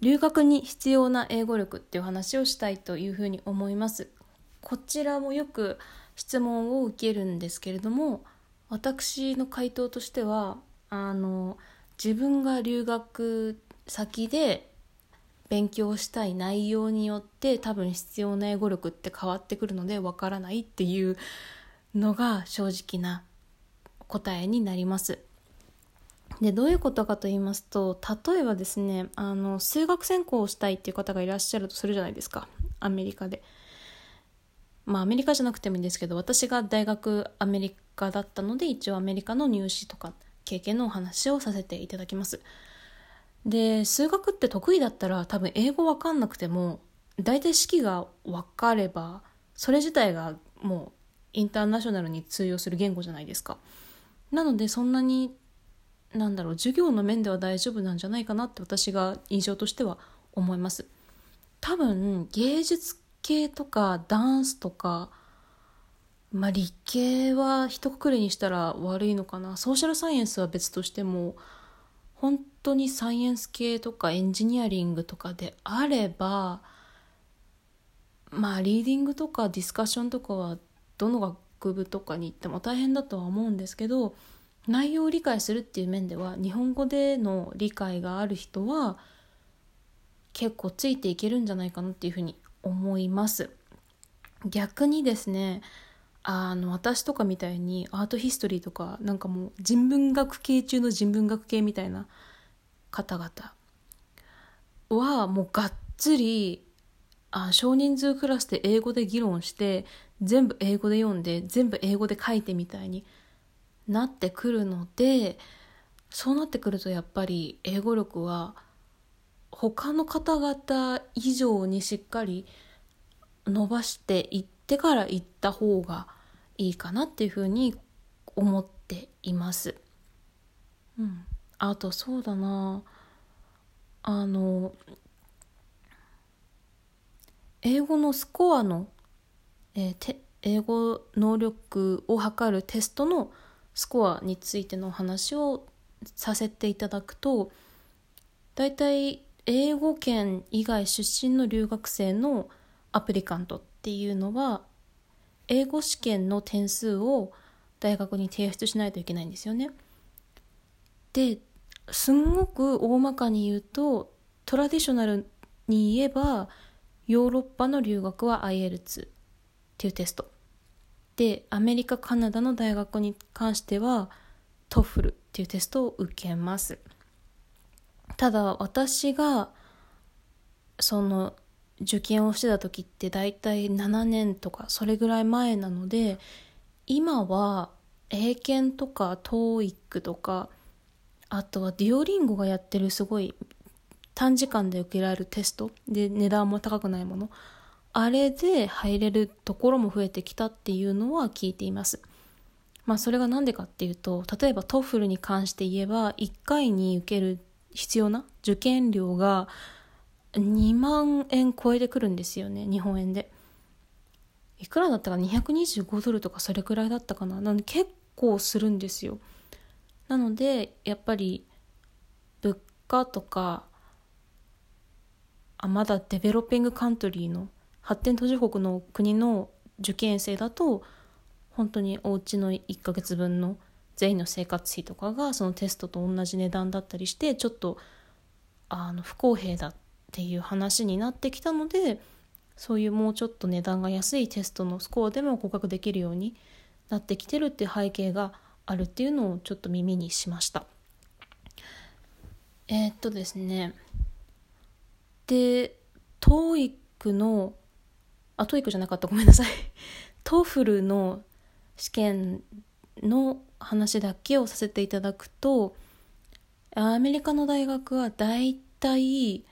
留学に必要な英語力っていう話をしたいというふうに思いますこちらもよく質問を受けるんですけれども私の回答としてはあの自分が留学先で勉強したい内容によって多分必要な英語力って変わってくるのでわからないっていうのが正直な答えになります。でどういうことかと言いますと例えばですねあの数学専攻をしたいっていう方がいらっしゃるとするじゃないですかアメリカで。まあアメリカじゃなくてもいいんですけど私が大学アメリカだったので一応アメリカの入試とか経験のお話をさせていただきます。で数学って得意だったら多分英語わかんなくても大体式が分かればそれ自体がもうインターナショナルに通用する言語じゃないですか。なのでそんなになんだろう授業の面では大丈夫なんじゃないかなって私が印象としては思います。多分芸術系とかダンスとかまあ理系は一括りにしたら悪いのかなソーシャルサイエンスは別としても本当にサイエンス系とかエンジニアリングとかであればまあリーディングとかディスカッションとかはどの学部とかに行っても大変だとは思うんですけど内容を理解するっていう面では日本語での理解がある人は結構ついていけるんじゃないかなっていうふうに思います。逆にですねあの私とかみたいにアートヒストリーとかなんかもう人文学系中の人文学系みたいな方々はもうがっつりあ少人数クラスで英語で議論して全部英語で読んで全部英語で書いてみたいになってくるのでそうなってくるとやっぱり英語力は他の方々以上にしっかり伸ばしていってから行った方がいいかなっていうふうに思っています。うん、あとそうだなあの英語のスコアの、えー、英語能力を測るテストのスコアについてのお話をさせていただくと大体英語圏以外出身の留学生のアプリカントっていうのは英語試験の点数を大学に提出しないといけないんですよね。ですんごく大まかに言うとトラディショナルに言えばヨーロッパの留学は IELTS っていうテストでアメリカカナダの大学に関しては TOEFL っていうテストを受けます。ただ私がその受験をしてた時って大体7年とかそれぐらい前なので今は英検とか TOEIC とかあとはデュオリンゴがやってるすごい短時間で受けられるテスト。で値段も高くないもの。あれで入れるところも増えてきたっていうのは聞いています。まあそれが何でかっていうと例えば TOEFL に関して言えば1回に受ける必要な受験料が2万円超えてくるんですよね日本円で。いくらだったか225ドルとかそれくらいだったかな。なので結構するんですよ。なのでやっぱり物価とかあまだデベロッピングカントリーの発展途上国の国の受験生だと本当にお家の1ヶ月分の全員の生活費とかがそのテストと同じ値段だったりしてちょっとあの不公平だっていう話になってきたのでそういうもうちょっと値段が安いテストのスコアでも合格できるようになってきてるっていう背景があるっていうのをちょっと耳にしました。えー、っとですねで TOEIC のあ TOEIC じゃなかったごめんなさい TOEFL の試験の話だけをさせていただくとアメリカの大学はだいたい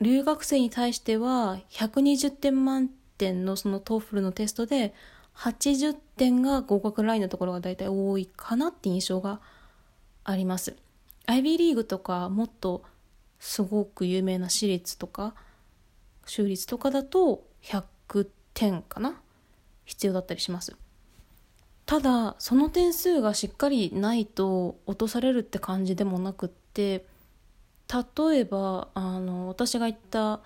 留学生に対しては120点満点のその TOEFL のテストで80点が合格ラインのところが大体多いかなって印象があります。IB リーグとかもっとすごく有名な私立とか州立とかだと100点かな？必要だったりします。ただその点数がしっかりないと落とされるって感じでもなくって例えばあの私が行った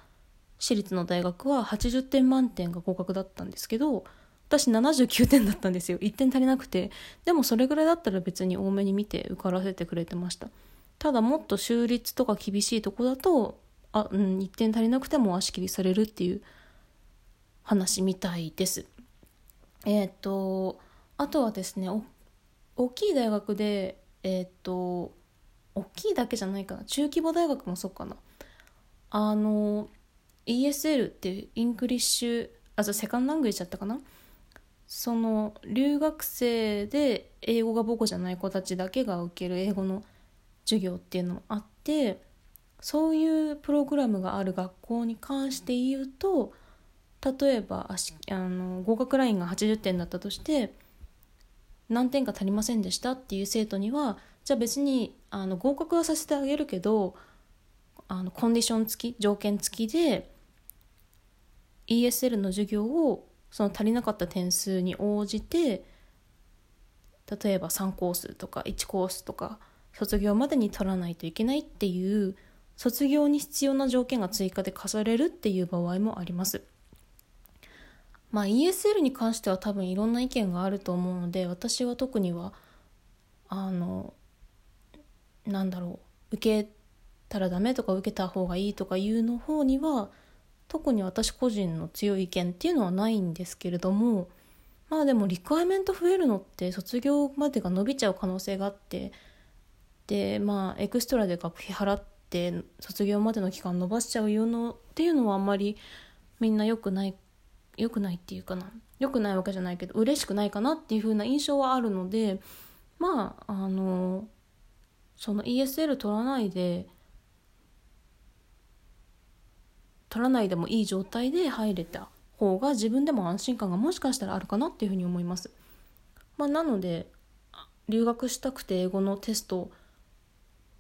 私立の大学は80点満点が合格だったんですけど私79点だったんですよ。1点足りなくて。でもそれぐらいだったら別に多めに見て受からせてくれてました。ただもっと州立とか厳しいとこだとあ、うん、1点足りなくても足切りされるっていう話みたいです。えっ、ー、とあとはですね大きい大学でえっ、ー、と大きいだけじゃないかな。中規模大学もそうかな。あの ESL っていう English as a Second Language だったかな。その留学生で英語が母語じゃない子たちだけが受ける英語の授業っていうのもあってそういうプログラムがある学校に関して言うと例えばあの合格ラインが80点だったとして何点か足りませんでしたっていう生徒にはじゃあ別にあの合格はさせてあげるけどあのコンディション付き条件付きで ESL の授業をその足りなかった点数に応じて例えば3コースとか1コースとか卒業までに取らないといけないっていう卒業に必要な条件が追加で課されるっていう場合もあります。まあ ESL に関しては多分いろんな意見があると思うので私は特にはあのなんだろう受けたらダメとか受けた方がいいとかいうの方には特に私個人の強い意見っていうのはないんですけれどもまあでもリクワイメント増えるのって卒業までが伸びちゃう可能性があってでまあエクストラで学費払って卒業までの期間伸ばしちゃうようのっていうのはあんまりみんな良くない良くないっていうかな良くないわけじゃないけど嬉しくないかなっていう風な印象はあるのでまああのその ESL 取らないで取らないでもいい状態で入れた方が自分でも安心感がもしかしたらあるかなっていうふうに思います。まあ、なので留学したくて英語のテスト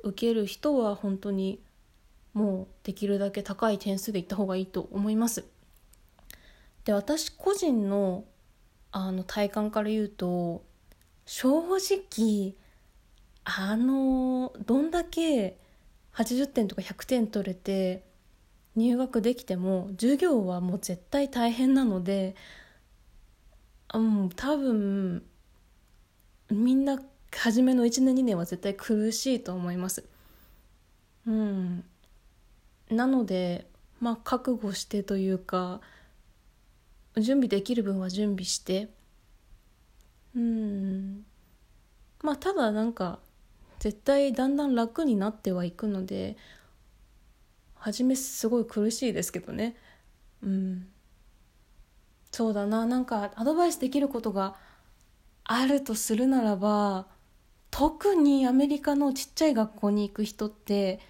受ける人は本当にもうできるだけ高い点数でいった方がいいと思います。で私個人のあの体感から言うと正直あのどんだけ80点とか100点取れて入学できても授業はもう絶対大変なのでうん多分みんな初めの1年2年は絶対苦しいと思います。うん。なのでまあ覚悟してというか準備できる分は準備して。うん。まあただなんか絶対だんだん楽になってはいくので初めすごい苦しいですけどね。うん。そうだな。なんかアドバイスできることがあるとするならば特にアメリカのちっちゃい学校に行く人って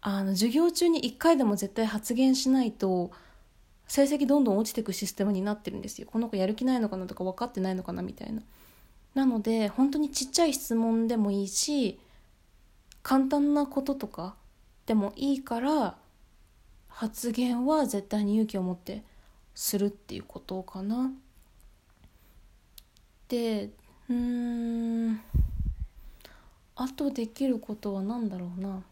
あの授業中に1回でも絶対発言しないと成績どんどん落ちていくシステムになってるんですよ。この子やる気ないのかなとか分かってないのかなみたいな。なので本当にちっちゃい質問でもいいし簡単なこととかでもいいから発言は絶対に勇気を持ってするっていうことかな。でうん。あとできることは何だろうな。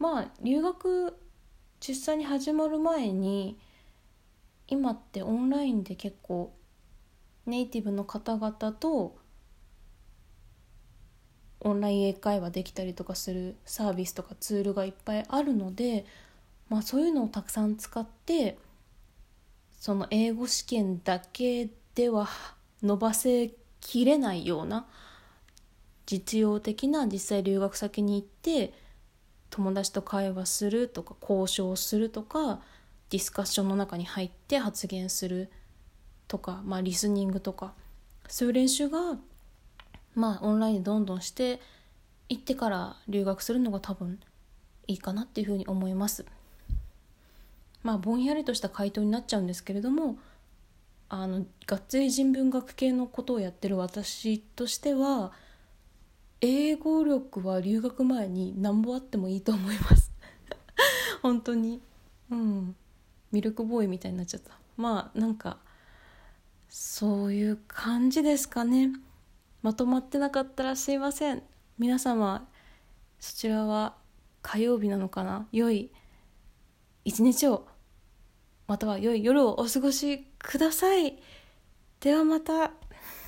まあ留学実際に始まる前に今ってオンラインで結構ネイティブの方々とオンライン英会話できたりとかするサービスとかツールがいっぱいあるので、まあ、そういうのをたくさん使ってその英語試験だけでは伸ばせきれないような実用的な実際留学先に行って友達と会話するとか交渉するとかディスカッションの中に入って発言するとか、まあ、リスニングとかそういう練習がまあオンラインでどんどんして行ってから留学するのが多分いいかなっていうふうに思います。まあぼんやりとした回答になっちゃうんですけれどもあのがっつり人文学系のことをやってる私としては英語力は留学前になんぼあってもいいと思います。本当に。うん。ミルクボーイみたいになっちゃった。まあなんかそういう感じですかね。まとまってなかったらすいません。皆様そちらは火曜日なのかな。良い一日を。または良い夜をお過ごしください。ではまた。